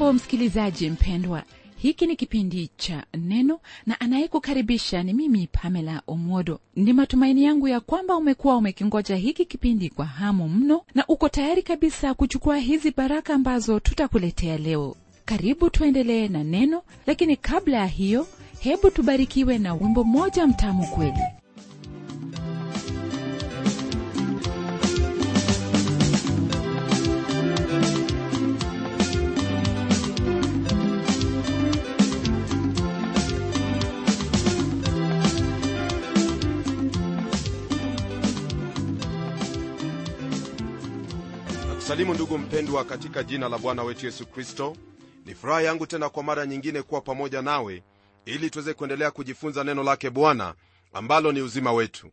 hujambo msikilizaji mpendwa. Hiki ni kipindi cha neno na anayekukaribisha ni mimi pamela omwodo ni matumaini yangu ya kwamba umekuwa umekingoja hiki kipindi kwa hamu mno na uko tayari kabisa kuchukua hizi baraka ambazo tutakuletea leo. Karibu tuendelee na neno lakini kabla ya hiyo hebu tubarikiwe na wimbo mmoja mtamu kweli nakusalimu ndugu mpendwa katika jina la bwana wetu yesu kristo. Ni furaha yangu tena kwa mara nyingine kuwa pamoja nawe ili tuweze kuendelea kujifunza neno lake bwana ambalo ni uzima wetu.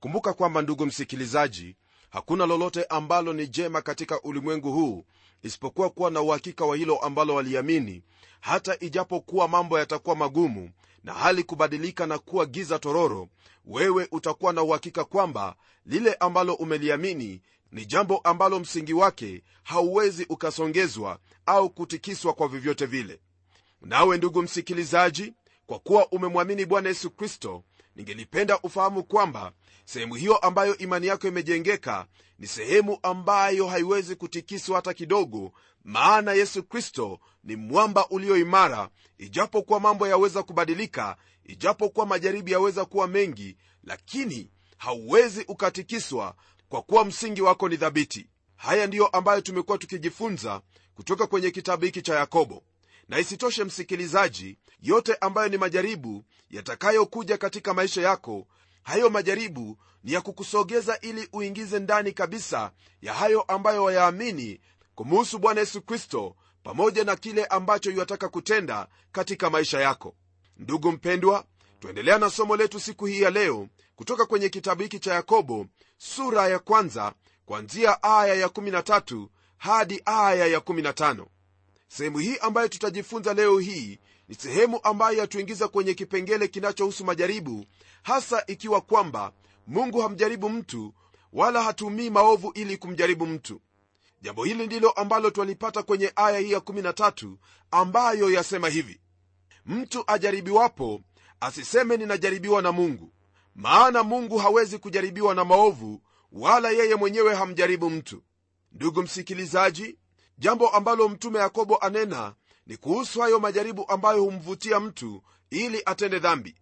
Kumbuka kwamba ndugu msikilizaji hakuna lolote ambalo ni jema katika ulimwengu huu isipokuwa kuwa na uhakika wa hilo ambalo waliamini. Hata ijapokuwa mambo yatakuwa magumu na hali kubadilika na kuwa giza tororo wewe utakuwa na uhakika kwamba lile ambalo umeliamini ni jambo ambalo msingi wake hauwezi ukasongezwa au kutikiswa kwa vyovyote vile. Nawe ndugu msikilizaji kwa kuwa umemwamini bwana yesu kristo ningelipenda ufahamu kwamba sehemu hiyo ambayo imani yako imejengeka ni sehemu ambayo haiwezi kutikiswa hata kidogo maana yesu kristo ni mwamba ulio imara. Ijapokuwa mambo yaweza kubadilika ijapokuwa majaribu yaweza kuwa mengi lakini hauwezi ukatikiswa kwa kuwa msingi wako ni thabiti. Haya ndiyo ambayo tumekuwa tukijifunza kutoka kwenye kitabu hiki cha yakobo na isitoshe msikilizaji yote ambayo ni majaribu yatakayokuja katika maisha yako hayo majaribu ni ya kukusogeza ili uingize ndani kabisa ya hayo ambayo wayaamini kumuhusu bwana yesu kristo pamoja na kile ambacho yuataka kutenda katika maisha yako. Ndugu mpendwa tuendelea na somo letu siku hii ya leo kutoka kwenye kitabu hiki cha yakobo sura ya kwanza kwanzia aya ya13 hadi aya ya15 sehemu hii ambayo tutajifunza leo hii ni sehemu ambayo yatuingiza kwenye kipengele kinachohusu majaribu hasa ikiwa kwamba mungu hamjaribu mtu wala hatumii maovu ili kumjaribu mtu. Jambo hili ndilo ambalo twalipata kwenye aya hii ya13 ambayo yasema hivi. Mtu ajaribiwapo asiseme ninajaribiwa na mungu maana mungu hawezi kujaribiwa na maovu wala yeye mwenyewe hamjaribu mtu. Ndugu msikilizaji jambo ambalo mtume yakobo anena ni kuhusu hayo majaribu ambayo humvutia mtu ili atende dhambi.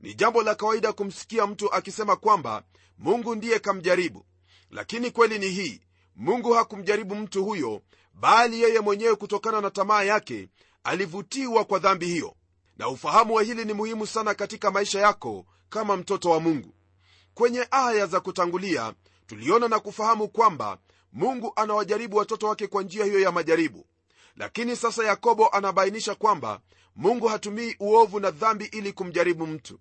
Ni jambo la kawaida kumsikia mtu akisema kwamba mungu ndiye kamjaribu. Lakini kweli ni hii mungu hakumjaribu mtu huyo bali yeye mwenyewe kutokana na tamaa yake alivutiwa kwa dhambi hiyo. Na ufahamu wa hili ni muhimu sana katika maisha yako kama mtoto wa mungu. Kwenye aya za kutangulia tuliona na kufahamu kwamba mungu anawajaribu watoto wake kwa njia hiyo ya majaribu. Lakini sasa yakobo anabainisha kwamba mungu hatumii uovu na dhambi ili kumjaribu mtu.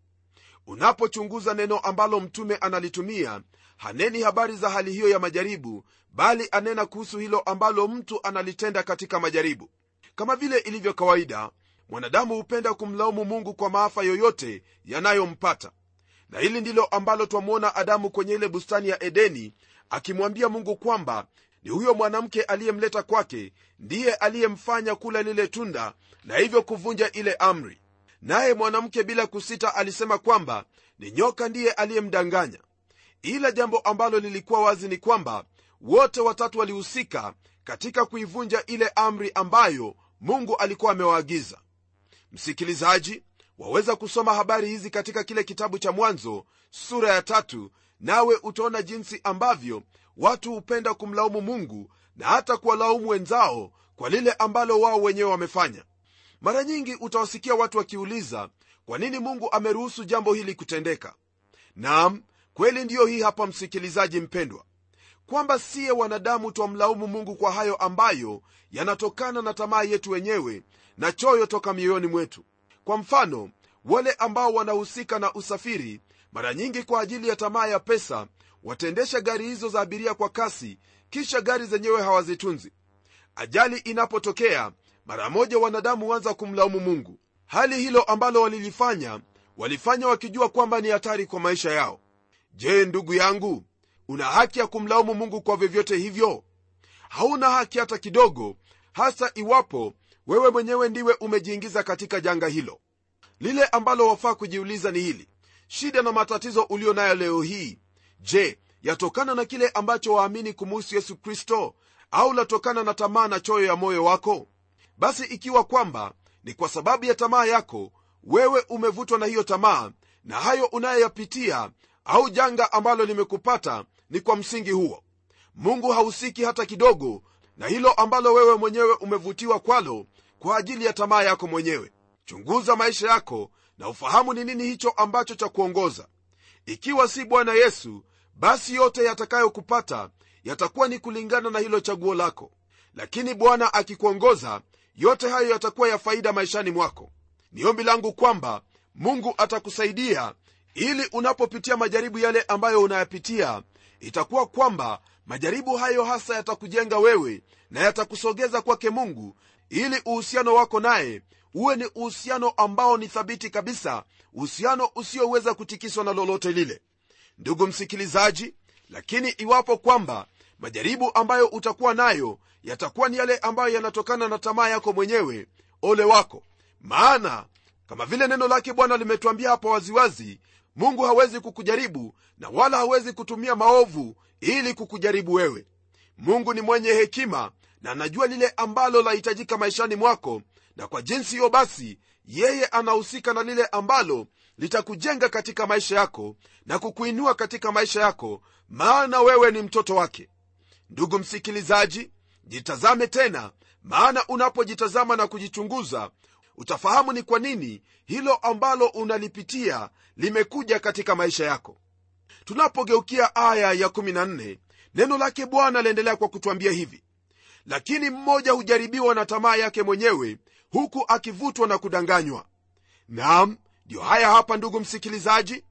Unapochunguza neno ambalo mtume analitumia haneni habari za hali hiyo ya majaribu bali anena kuhusu hilo ambalo mtu analitenda katika majaribu. Kama vile ilivyo kawaida mwanadamu hupenda kumlaumu mungu kwa maafa yoyote yanayompata na hili ndilo ambalo twamwona adamu kwenye ile bustani ya edeni akimwambia mungu kwamba ni huyo mwanamke aliyemleta kwake ndiye aliyemfanya kula lile tunda na hivyo kuvunja ile amri. Naye mwanamke bila kusita alisema kwamba ni nyoka ndiye aliyemdanganya. Ila jambo ambalo lilikuwa wazi ni kwamba wote watatu walihusika katika kuivunja ile amri ambayo mungu alikuwa amewaagiza. Msikilizaji waweza kusoma habari hizi katika kile kitabu cha mwanzo sura ya tatu nawe utaona jinsi ambavyo watu hupenda kumlaumu mungu na hata kuwalaumu wenzao kwa lile ambalo wao wenyewe wamefanya. Mara nyingi utawasikia watu wakiuliza kwa nini mungu ameruhusu jambo hili kutendeka? Nam kweli ndiyo hii hapa msikilizaji mpendwa kwamba siye wanadamu twamlaumu mungu kwa hayo ambayo yanatokana na tamaa yetu wenyewe na choyo toka mioyoni mwetu kwa mfano wale ambao wanahusika na usafiri mara nyingi kwa ajili ya tamaa ya pesa wataendesha gari hizo za abiria kwa kasi kisha gari zenyewe hawazitunzi. Ajali inapotokea mara moja wanadamu huanza kumlaumu mungu. Hali hilo ambalo walilifanya walifanya wakijua kwamba ni hatari kwa maisha yao. Je ndugu yangu una haki ya kumlaumu mungu kwa vyovyote hivyo? Hauna haki hata kidogo hasa iwapo wewe mwenyewe ndiwe umejiingiza katika janga hilo. Lile ambalo wafaa kujiuliza ni hili. Shida na matatizo ulio nayo leo hii. Je yatokana na kile ambacho waamini kumuhusu yesu kristo? Au latokana na tamaa na choyo ya moyo wako? Basi ikiwa kwamba ni kwa sababu ya tamaa yako wewe umevutwa na hiyo tamaa na hayo unayoyapitia au janga ambalo limekupata ni kwa msingi huo. Mungu hahusiki hata kidogo na hilo ambalo wewe mwenyewe umevutiwa kwalo kwa ajili ya tamaa yako mwenyewe. Chunguza maisha yako na ufahamu ni nini hicho ambacho cha kuongoza. Ikiwa si bwana yesu basi yote yatakayokupata yatakuwa ni kulingana na hilo chaguo lako. Lakini bwana akikuongoza yote hayo yatakuwa ya faida maishani mwako. Ni ombi langu kwamba mungu atakusaidia ili unapopitia majaribu yale ambayo unayapitia itakuwa kwamba majaribu hayo hasa yatakujenga wewe na yatakusogeza kwake mungu ili uhusiano wako naye uwe ni uhusiano ambao ni thabiti kabisa uhusiano usioweza kutikiswa na lolote lile. Ndugu msikilizaji lakini iwapo kwamba majaribu ambayo utakuwa nayo yatakuwa ni yale ambayo yanatokana na tamaa yako mwenyewe ole wako. Maana kama vile neno lake bwana limetuambia hapa waziwazi mungu hawezi kukujaribu na wala hawezi kutumia maovu ili kukujaribu wewe. Mungu ni mwenye hekima na anajua lile ambalo lahitajika maishani mwako na kwa jinsi hiyo basi yeye anahusika na lile ambalo litakujenga katika maisha yako na kukuinua katika maisha yako maana wewe ni mtoto wake. Ndugu msikilizaji jitazame tena maana unapojitazama na kujichunguza utafahamu ni kwa nini hilo ambalo unalipitia limekuja katika maisha yako. Tunapogeukia aya ya 14 neno lake bwana laendelea kwa kutwambia hivi lakini mmoja hujaribiwa na tamaa yake mwenyewe huku akivutwa na kudanganywa. Nam ndiyo haya hapa ndugu msikilizaji.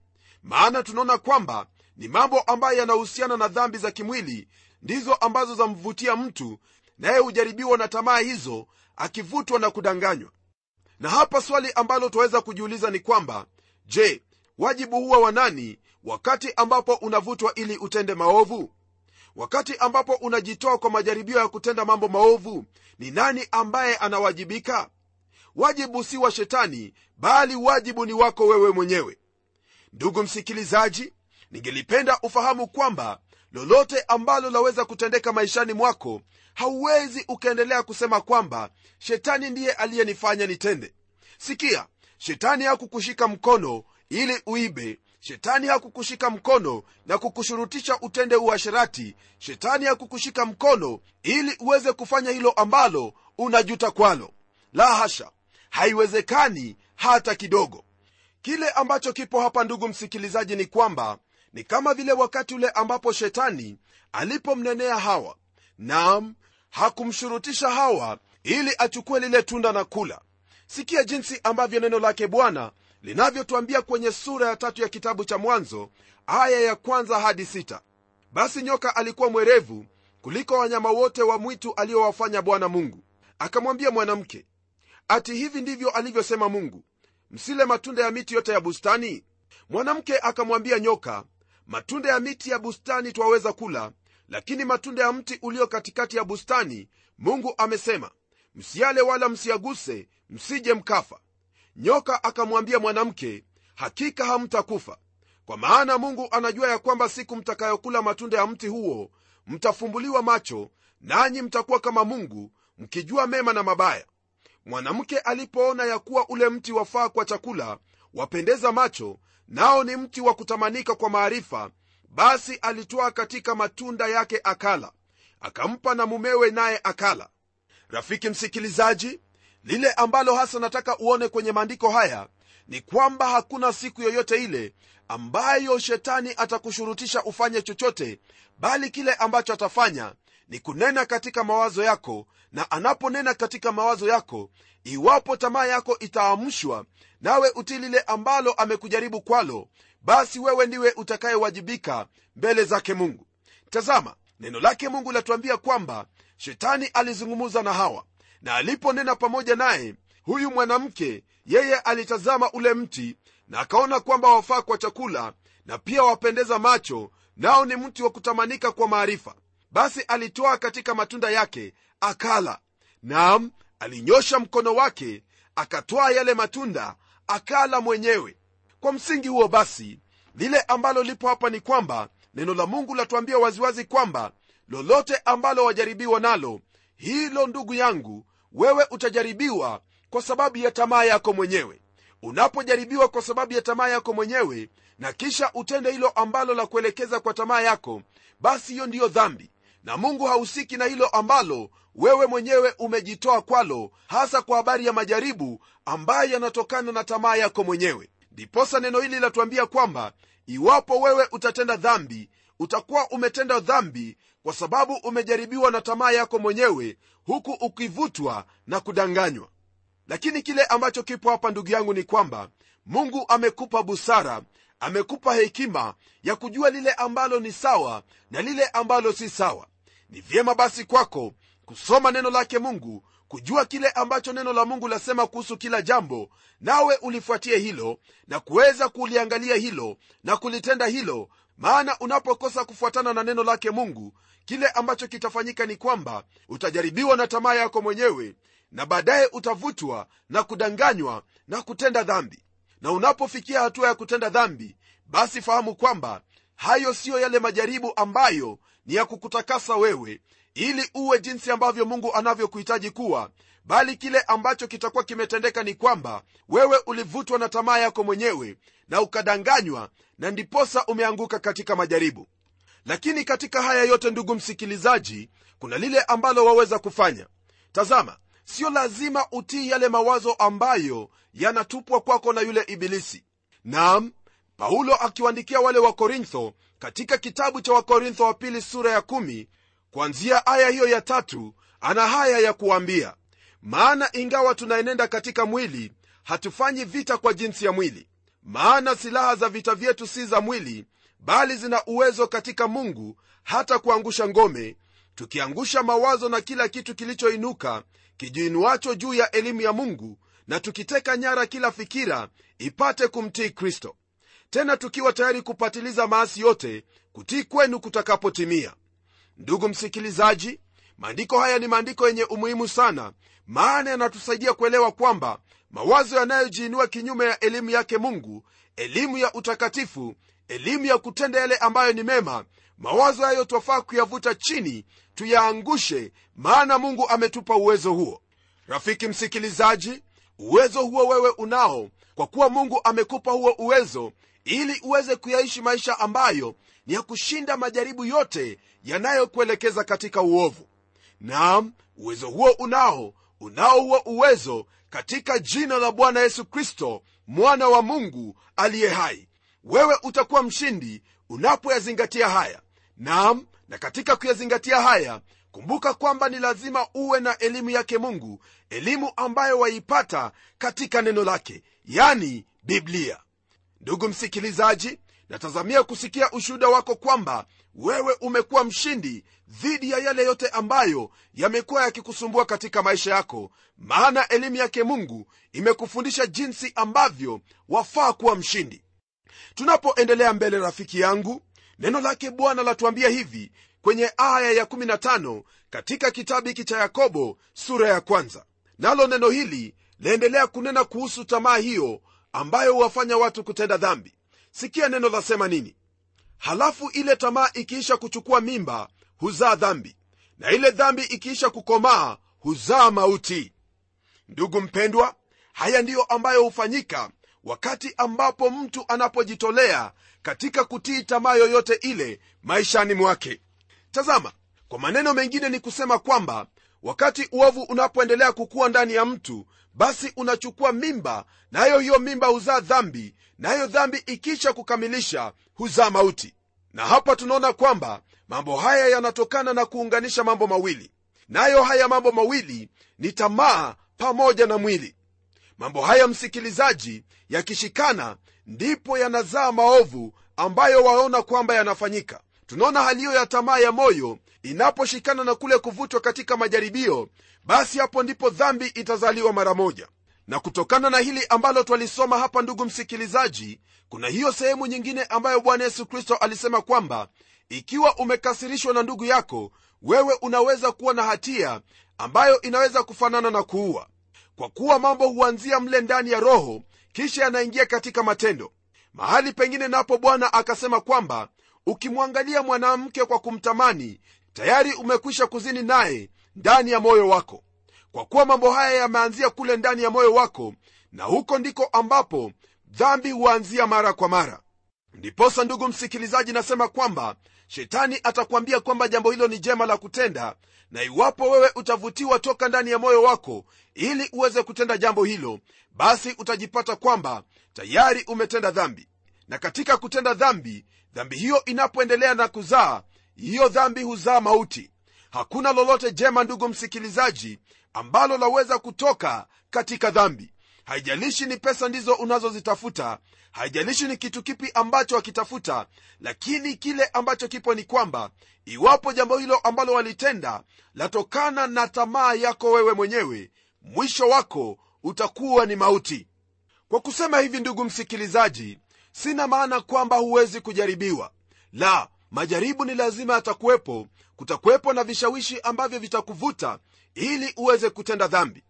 Maana tunaona kwamba ni mambo ambayo yanahusiana na dhambi za kimwili ndizo ambazo zamvutia mtu naye hujaribiwa na tamaa hizo akivutwa na kudanganywa. Na hapa swali ambalo twaweza kujiuliza ni kwamba je wajibu huwa wa nani wakati ambapo unavutwa ili utende maovu wakati ambapo unajitoa kwa majaribio ya kutenda mambo maovu ni nani ambaye anawajibika? Wajibu si wa shetani bali wajibu ni wako wewe mwenyewe. Ndugu msikilizaji ningelipenda ufahamu kwamba lolote ambalo laweza kutendeka maishani mwako hauwezi ukaendelea kusema kwamba shetani ndiye aliyenifanya nitende. Sikia shetani hakukushika mkono ili uibe shetani hakukushika mkono na kukushurutisha utende uasherati. Shetani hakukushika mkono ili uweze kufanya hilo ambalo unajuta kwalo. La hasha haiwezekani hata kidogo. Kile ambacho kipo hapa ndugu msikilizaji ni kwamba ni kama vile wakati ule ambapo shetani alipomnenea hawa. Nam hakumshurutisha hawa ili achukue lile tunda na kula. Sikia jinsi ambavyo neno lake bwana linavyotwambia kwenye sura ya tatu ya kitabu cha mwanzo aya ya kwanza hadi sita. Basi nyoka alikuwa mwerevu kuliko wanyama wote wa mwitu aliowafanya bwana mungu. Akamwambia mwanamke ati hivi ndivyo alivyosema mungu msile matunda ya miti yote ya bustani? Mwanamke akamwambia nyoka matunda ya miti ya bustani twaweza kula lakini matunda ya mti ulio katikati ya bustani mungu amesema msiale wala msiaguse msije mkafa nyoka akamwambia mwanamke hakika hamtakufa. Kwa maana mungu anajua ya kwamba siku mtakayokula matunda ya mti huo mtafumbuliwa macho nanyi mtakuwa kama mungu mkijua mema na mabaya. Mwanamke alipoona ya kuwa ule mti wafaa kwa chakula wapendeza macho nao ni mti wa kutamanika kwa maarifa basi alitwaa katika matunda yake akala. Akampa na mumewe naye akala. Rafiki msikilizaji lile ambalo hasa nataka uone kwenye maandiko haya ni kwamba hakuna siku yoyote ile ambayo shetani atakushurutisha ufanye chochote bali kile ambacho atafanya ni kunena katika mawazo yako na anaponena katika mawazo yako iwapo tamaa yako itaamshwa nawe utii lile ambalo amekujaribu kwalo basi wewe ndiwe utakayewajibika mbele zake mungu. Tazama neno lake mungu latuambia kwamba shetani alizungumza na hawa na aliponena pamoja naye huyu mwanamke yeye alitazama ule mti na akaona kwamba wafaa kwa chakula na pia wapendeza macho nao ni mti wa kutamanika kwa maarifa. Basi alitoa katika matunda yake akala. Naam alinyosha mkono wake akatwaa yale matunda akala mwenyewe. Kwa msingi huo basi lile ambalo lipo hapa ni kwamba neno la mungu latuambia waziwazi kwamba lolote ambalo wajaribiwa nalo hilo ndugu yangu wewe utajaribiwa kwa sababu ya tamaa yako mwenyewe. Unapojaribiwa kwa sababu ya tamaa yako mwenyewe na kisha utende hilo ambalo la kuelekeza kwa tamaa yako basi hiyo ndiyo dhambi. Na mungu hahusiki na hilo ambalo wewe mwenyewe umejitoa kwalo hasa kwa habari ya majaribu ambayo yanatokana na tamaa yako mwenyewe. Ndiposa neno hili linatuambia kwamba iwapo wewe utatenda dhambi utakuwa umetenda dhambi kwa sababu umejaribiwa na tamaa yako mwenyewe huku ukivutwa na kudanganywa. Lakini kile ambacho kipo hapa ndugu yangu ni kwamba mungu amekupa busara amekupa hekima ya kujua lile ambalo ni sawa na lile ambalo si sawa. Ni vyema basi kwako kusoma neno lake mungu kujua kile ambacho neno la mungu lasema kuhusu kila jambo nawe ulifuatie hilo na kuweza kuliangalia hilo na kulitenda hilo. Maana unapokosa kufuatana na neno lake mungu kile ambacho kitafanyika ni kwamba utajaribiwa na tamaa yako mwenyewe na baadaye utavutwa na kudanganywa na kutenda dhambi. Na unapofikia hatua ya kutenda dhambi basi fahamu kwamba hayo siyo yale majaribu ambayo ni ya kukutakasa wewe ili uwe jinsi ambavyo mungu anavyokuhitaji kuwa bali kile ambacho kitakuwa kimetendeka ni kwamba wewe ulivutwa na tamaa yako mwenyewe na ukadanganywa na ndiposa umeanguka katika majaribu lakini katika haya yote ndugu msikilizaji kuna lile ambalo waweza kufanya. Tazama sio lazima utii yale mawazo ambayo yanatupwa kwako na yule ibilisi. Nam paulo akiwaandikia wale wakorintho katika kitabu cha wakorintho wa pili sura ya kumi kuanzia aya hiyo ya tatu ana haya ya kuambia. Maana ingawa tunaenenda katika mwili hatufanyi vita kwa jinsi ya mwili. Maana silaha za vita vyetu si za mwili bali zina uwezo katika mungu hata kuangusha ngome tukiangusha mawazo na kila kitu kilichoinuka kijiinuacho juu ya elimu ya mungu na tukiteka nyara kila fikira ipate kumtii kristo. Tena tukiwa tayari kupatiliza maasi yote kutii kwenu kutakapotimia. Ndugu msikilizaji maandiko haya ni maandiko yenye umuhimu sana maana yanatusaidia kuelewa kwamba mawazo yanayojiinua kinyume ya elimu yake mungu elimu ya utakatifu elimu ya kutenda yale ambayo ni mema mawazo hayo twafaa kuyavuta chini tuyaangushe maana mungu ametupa uwezo huo. Rafiki msikilizaji uwezo huo wewe unao kwa kuwa mungu amekupa huo uwezo ili uweze kuyaishi maisha ambayo ni ya kushinda majaribu yote yanayokuelekeza katika uovu. Naam uwezo huo unao unao huo uwezo katika jina la bwana yesu kristo mwana wa mungu aliye hai wewe utakuwa mshindi unapoyazingatia haya. Nam na katika kuyazingatia haya kumbuka kwamba ni lazima uwe na elimu yake mungu elimu ambayo waipata katika neno lake yani biblia. Ndugu msikilizaji natazamia kusikia ushuhuda wako kwamba wewe umekuwa mshindi dhidi ya yale yote ambayo yamekuwa yakikusumbua katika maisha yako maana elimu yake mungu imekufundisha jinsi ambavyo wafaa kuwa mshindi tunapoendelea mbele rafiki yangu neno lake bwana latuambia hivi kwenye aya ya15 katika kitabu hiki cha yakobo sura ya kwanza. Nalo neno hili laendelea kunena kuhusu tamaa hiyo ambayo huwafanya watu kutenda dhambi. Sikia neno lasema nini. Halafu ile tamaa ikiisha kuchukua mimba huzaa dhambi. Na ile dhambi ikiisha kukomaa huzaa mauti. Ndugu mpendwa haya ndiyo ambayo hufanyika wakati ambapo mtu anapojitolea katika kutii tamaa yoyote ile maishani mwake. Tazama kwa maneno mengine ni kusema kwamba wakati uovu unapoendelea kukuwa ndani ya mtu basi unachukua mimba nayo hiyo mimba huzaa dhambi nayo dhambi ikisha kukamilisha huzaa mauti. Na hapa tunaona kwamba mambo haya yanatokana na kuunganisha mambo mawili. Nayo haya mambo mawili ni tamaa pamoja na mwili mambo haya msikilizaji yakishikana ndipo yanazaa maovu ambayo waona kwamba yanafanyika. Tunaona hali hiyo ya tamaa ya moyo inaposhikana na kule kuvutwa katika majaribio basi hapo ndipo dhambi itazaliwa mara moja. Na kutokana na hili ambalo twalisoma hapa ndugu msikilizaji kuna hiyo sehemu nyingine ambayo bwana yesu kristo alisema kwamba ikiwa umekasirishwa na ndugu yako wewe unaweza kuwa na hatia ambayo inaweza kufanana na kuua kwa kuwa mambo huanzia mle ndani ya roho kisha yanaingia katika matendo. Mahali pengine napo bwana akasema kwamba ukimwangalia mwanamke kwa kumtamani tayari umekwisha kuzini naye ndani ya moyo wako. Kwa kuwa mambo haya yameanzia kule ndani ya moyo wako na huko ndiko ambapo dhambi huanzia mara kwa mara. Ndiposa ndugu msikilizaji nasema kwamba shetani atakwambia kwamba jambo hilo ni jema la kutenda na iwapo wewe utavutiwa toka ndani ya moyo wako ili uweze kutenda jambo hilo basi utajipata kwamba tayari umetenda dhambi. Na katika kutenda dhambi dhambi hiyo inapoendelea na kuzaa hiyo dhambi huzaa mauti. Hakuna lolote jema ndugu msikilizaji ambalo laweza kutoka katika dhambi haijalishi ni pesa ndizo unazozitafuta haijalishi ni kitu kipi ambacho wakitafuta lakini kile ambacho kipo ni kwamba iwapo jambo hilo ambalo walitenda latokana na tamaa yako wewe mwenyewe mwisho wako utakuwa ni mauti. Kwa kusema hivi ndugu msikilizaji sina maana kwamba huwezi kujaribiwa. La majaribu ni lazima yatakuwepo. Kutakuwepo na vishawishi ambavyo vitakuvuta ili uweze kutenda dhambi.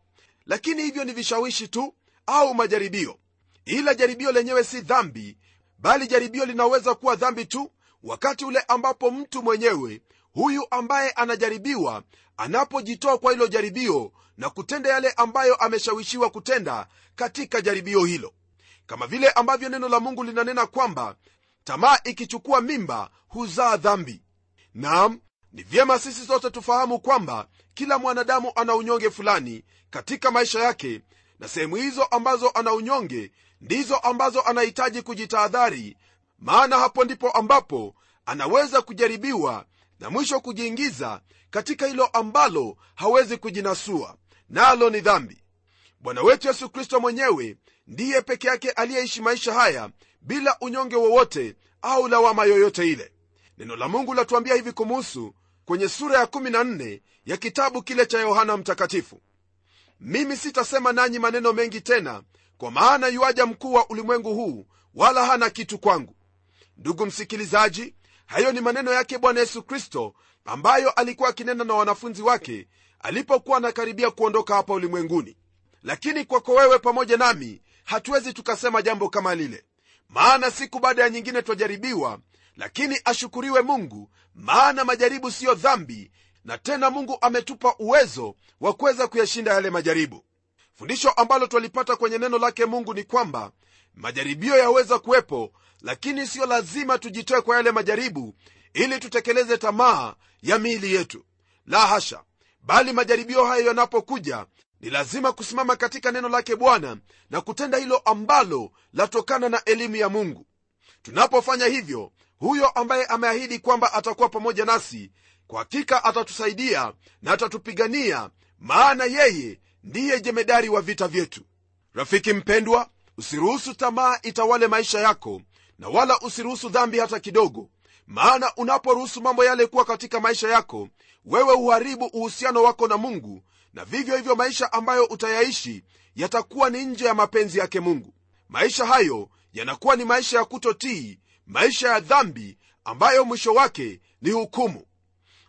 Lakini hivyo ni vishawishi tu au majaribio. Ila jaribio lenyewe si dhambi bali jaribio linaweza kuwa dhambi tu wakati ule ambapo mtu mwenyewe huyu ambaye anajaribiwa anapojitoa kwa hilo jaribio na kutenda yale ambayo ameshawishiwa kutenda katika jaribio hilo. Kama vile ambavyo neno la mungu linanena kwamba tamaa ikichukua mimba huzaa dhambi. Nam ni vyema sisi sote tufahamu kwamba kila mwanadamu ana unyonge fulani katika maisha yake na sehemu hizo ambazo ana unyonge ndizo ambazo anahitaji kujitahadhari maana hapo ndipo ambapo anaweza kujaribiwa na mwisho kujiingiza katika hilo ambalo hawezi kujinasua nalo ni dhambi. Bwana wetu yesu kristo mwenyewe ndiye peke yake aliyeishi maisha haya bila unyonge wowote au lawama yoyote ile. Neno la mungu latuambia hivi kumuhusu kwenye sura ya 14 ya kitabu kile cha yohana mtakatifu mimi sitasema nanyi maneno mengi tena kwa maana yuaja mkuu wa ulimwengu huu wala hana kitu kwangu. Ndugu msikilizaji hayo ni maneno yake bwana yesu kristo ambayo alikuwa akinena na wanafunzi wake alipokuwa anakaribia kuondoka hapa ulimwenguni. Lakini kwako wewe pamoja nami hatuwezi tukasema jambo kama lile. Maana siku baada ya nyingine twajaribiwa lakini ashukuriwe mungu maana majaribu siyo dhambi na tena mungu ametupa uwezo wa kuweza kuyashinda yale majaribu. Fundisho ambalo twalipata kwenye neno lake mungu ni kwamba majaribio yaweza kuwepo lakini siyo lazima tujitoe kwa yale majaribu ili tutekeleze tamaa ya miili yetu. La hasha bali majaribio hayo yanapokuja ni lazima kusimama katika neno lake bwana na kutenda hilo ambalo latokana na elimu ya mungu. Tunapofanya hivyo huyo ambaye ameahidi kwamba atakuwa pamoja nasi kwa hakika atatusaidia na atatupigania maana yeye ndiye jemedari wa vita vyetu. Rafiki mpendwa usiruhusu tamaa itawale maisha yako na wala usiruhusu dhambi hata kidogo. Maana unaporuhusu mambo yale kuwa katika maisha yako wewe huharibu uhusiano wako na mungu na vivyo hivyo maisha ambayo utayaishi yatakuwa ni nje ya mapenzi yake mungu. Maisha hayo yanakuwa ni maisha ya kutotii maisha ya dhambi ambayo mwisho wake ni hukumu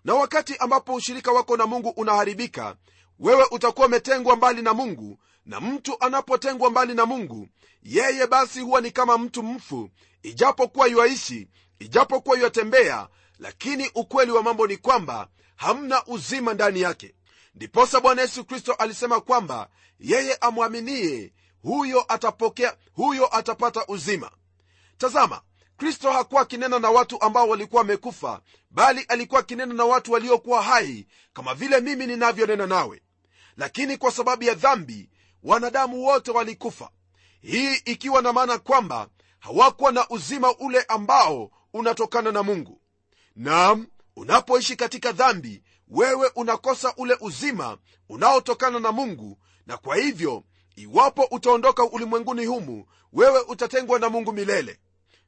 na wakati ambapo ushirika wako na mungu unaharibika wewe utakuwa umetengwa mbali na mungu na mtu anapotengwa mbali na mungu yeye basi huwa ni kama mtu mfu ijapokuwa yuaishi ijapokuwa yuatembea lakini ukweli wa mambo ni kwamba hamna uzima ndani yake. Ndiposa bwana yesu kristo alisema kwamba yeye amwaminie huyo atapokea huyo atapata uzima. Tazama kristo hakuwa akinena na watu ambao walikuwa wamekufa bali alikuwa akinena na watu waliokuwa hai kama vile mimi ninavyonena nawe. Lakini kwa sababu ya dhambi wanadamu wote walikufa. Hii ikiwa na maana kwamba hawakuwa na uzima ule ambao unatokana na mungu. Nam unapoishi katika dhambi wewe unakosa ule uzima unaotokana na mungu na kwa hivyo iwapo utaondoka ulimwenguni humu wewe utatengwa na mungu milele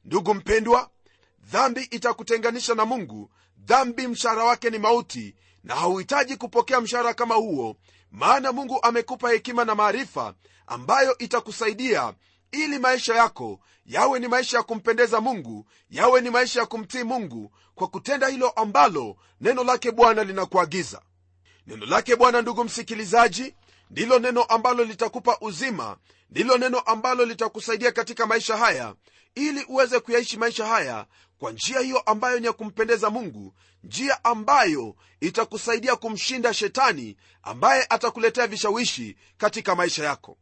ndugu mpendwa dhambi itakutenganisha na mungu. Dhambi mshahara wake ni mauti na hauhitaji kupokea mshahara kama huo maana mungu amekupa hekima na maarifa ambayo itakusaidia ili maisha yako yawe ni maisha ya kumpendeza mungu yawe ni maisha ya kumtii mungu kwa kutenda hilo ambalo neno lake bwana linakuagiza. Neno lake bwana ndugu msikilizaji ndilo neno ambalo litakupa uzima ndilo neno ambalo litakusaidia katika maisha haya ili uweze kuyaishi maisha haya kwa njia hiyo ambayo ni ya kumpendeza mungu njia ambayo itakusaidia kumshinda shetani ambaye atakuletea vishawishi katika maisha yako.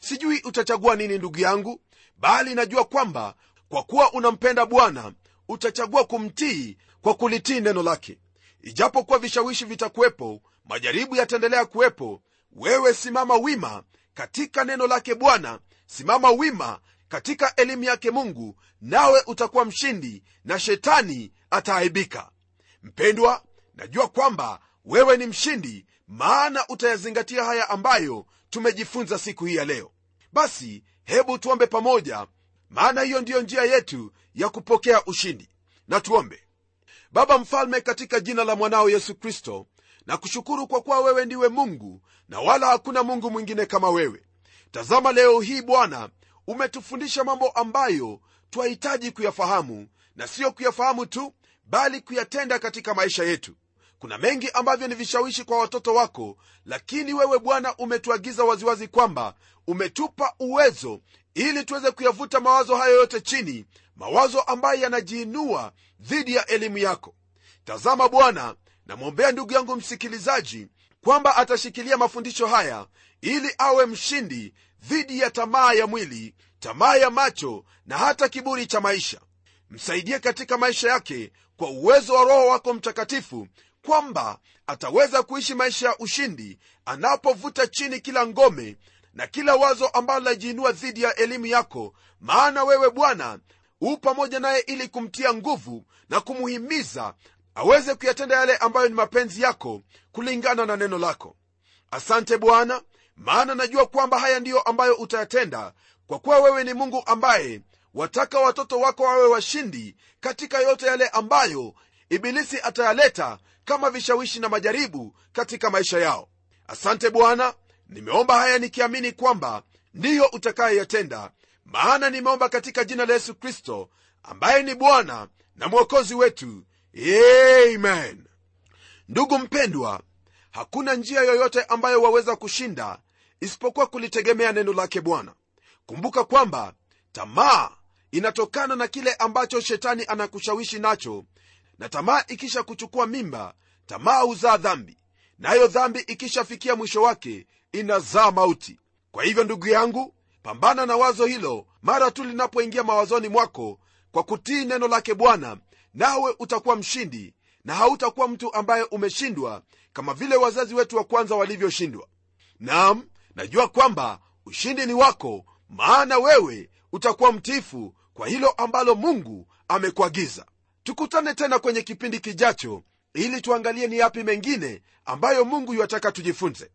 Sijui utachagua nini ndugu yangu bali najua kwamba kwa kuwa unampenda bwana utachagua kumtii kwa kulitii neno lake. Ijapokuwa vishawishi vitakuwepo majaribu yataendelea kuwepo wewe simama wima katika neno lake bwana simama wima katika elimu yake mungu nawe utakuwa mshindi na shetani ataaibika. Mpendwa najua kwamba wewe ni mshindi maana utayazingatia haya ambayo tumejifunza siku hii ya leo. Basi hebu tuombe pamoja maana hiyo ndiyo njia yetu ya kupokea ushindi. Na tuombe. Baba mfalme katika jina la mwanao yesu kristo na kushukuru kwa kuwa wewe ndiwe mungu na wala hakuna mungu mwingine kama wewe. Tazama leo hii bwana umetufundisha mambo ambayo twahitaji kuyafahamu na siyo kuyafahamu tu bali kuyatenda katika maisha yetu. Kuna mengi ambavyo ni vishawishi kwa watoto wako lakini wewe bwana umetuagiza waziwazi kwamba umetupa uwezo ili tuweze kuyavuta mawazo hayo yote chini mawazo ambayo yanajiinua dhidi ya elimu yako. Tazama bwana namwombea ndugu yangu msikilizaji kwamba atashikilia mafundisho haya ili awe mshindi dhidi ya tamaa ya mwili tamaa ya macho na hata kiburi cha maisha. Msaidie katika maisha yake kwa uwezo wa roho wako mtakatifu kwamba ataweza kuishi maisha ya ushindi anapovuta chini kila ngome na kila wazo ambalo lajiinua dhidi ya elimu yako. Maana wewe bwana huu pamoja naye ili kumtia nguvu na kumuhimiza aweze kuyatenda yale ambayo ni mapenzi yako kulingana na neno lako. Asante bwana maana najua kwamba haya ndiyo ambayo utayatenda kwa kuwa wewe ni mungu ambaye wataka watoto wako wawe washindi katika yote yale ambayo ibilisi atayaleta kama vishawishi na majaribu katika maisha yao. Asante bwana nimeomba haya nikiamini kwamba ndiyo utakayeyatenda maana nimeomba katika jina la yesu kristo ambaye ni bwana na mwokozi wetu amen. Ndugu mpendwa hakuna njia yoyote ambayo waweza kushinda isipokuwa kulitegemea neno lake bwana. Kumbuka kwamba tamaa inatokana na kile ambacho shetani anakushawishi nacho na tamaa ikisha kuchukua mimba tamaa huzaa dhambi nayo dhambi ikishafikia mwisho wake inazaa mauti. Kwa hivyo ndugu yangu pambana na wazo hilo mara tu linapoingia mawazoni mwako kwa kutii neno lake bwana nawe utakuwa mshindi na hautakuwa mtu ambaye umeshindwa kama vile wazazi wetu wa kwanza walivyoshindwa. Nam najua kwamba ushindi ni wako maana wewe utakuwa mtiifu kwa hilo ambalo mungu amekuagiza. Tukutane tena kwenye kipindi kijacho ili tuangalie ni yapi mengine ambayo mungu yuataka tujifunze.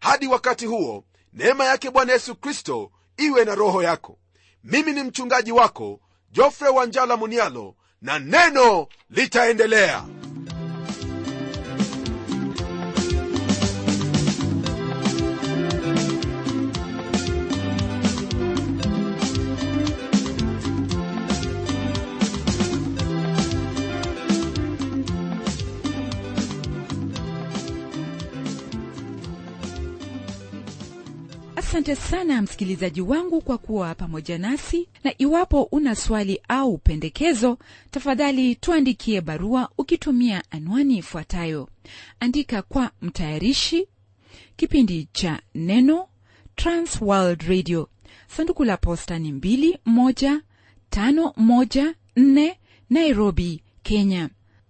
Hadi wakati huo neema yake bwana yesu kristo iwe na roho yako. Mimi ni mchungaji wako jofre wanjala munialo na neno litaendelea asante sana msikilizaji wangu kwa kuwa pamoja nasi. Na iwapo una swali au pendekezo tafadhali tuandikie barua ukitumia anwani ifuatayo. Andika kwa mtayarishi kipindi cha neno transworld radio. Sanduku la posta ni 21514 nairobi kenya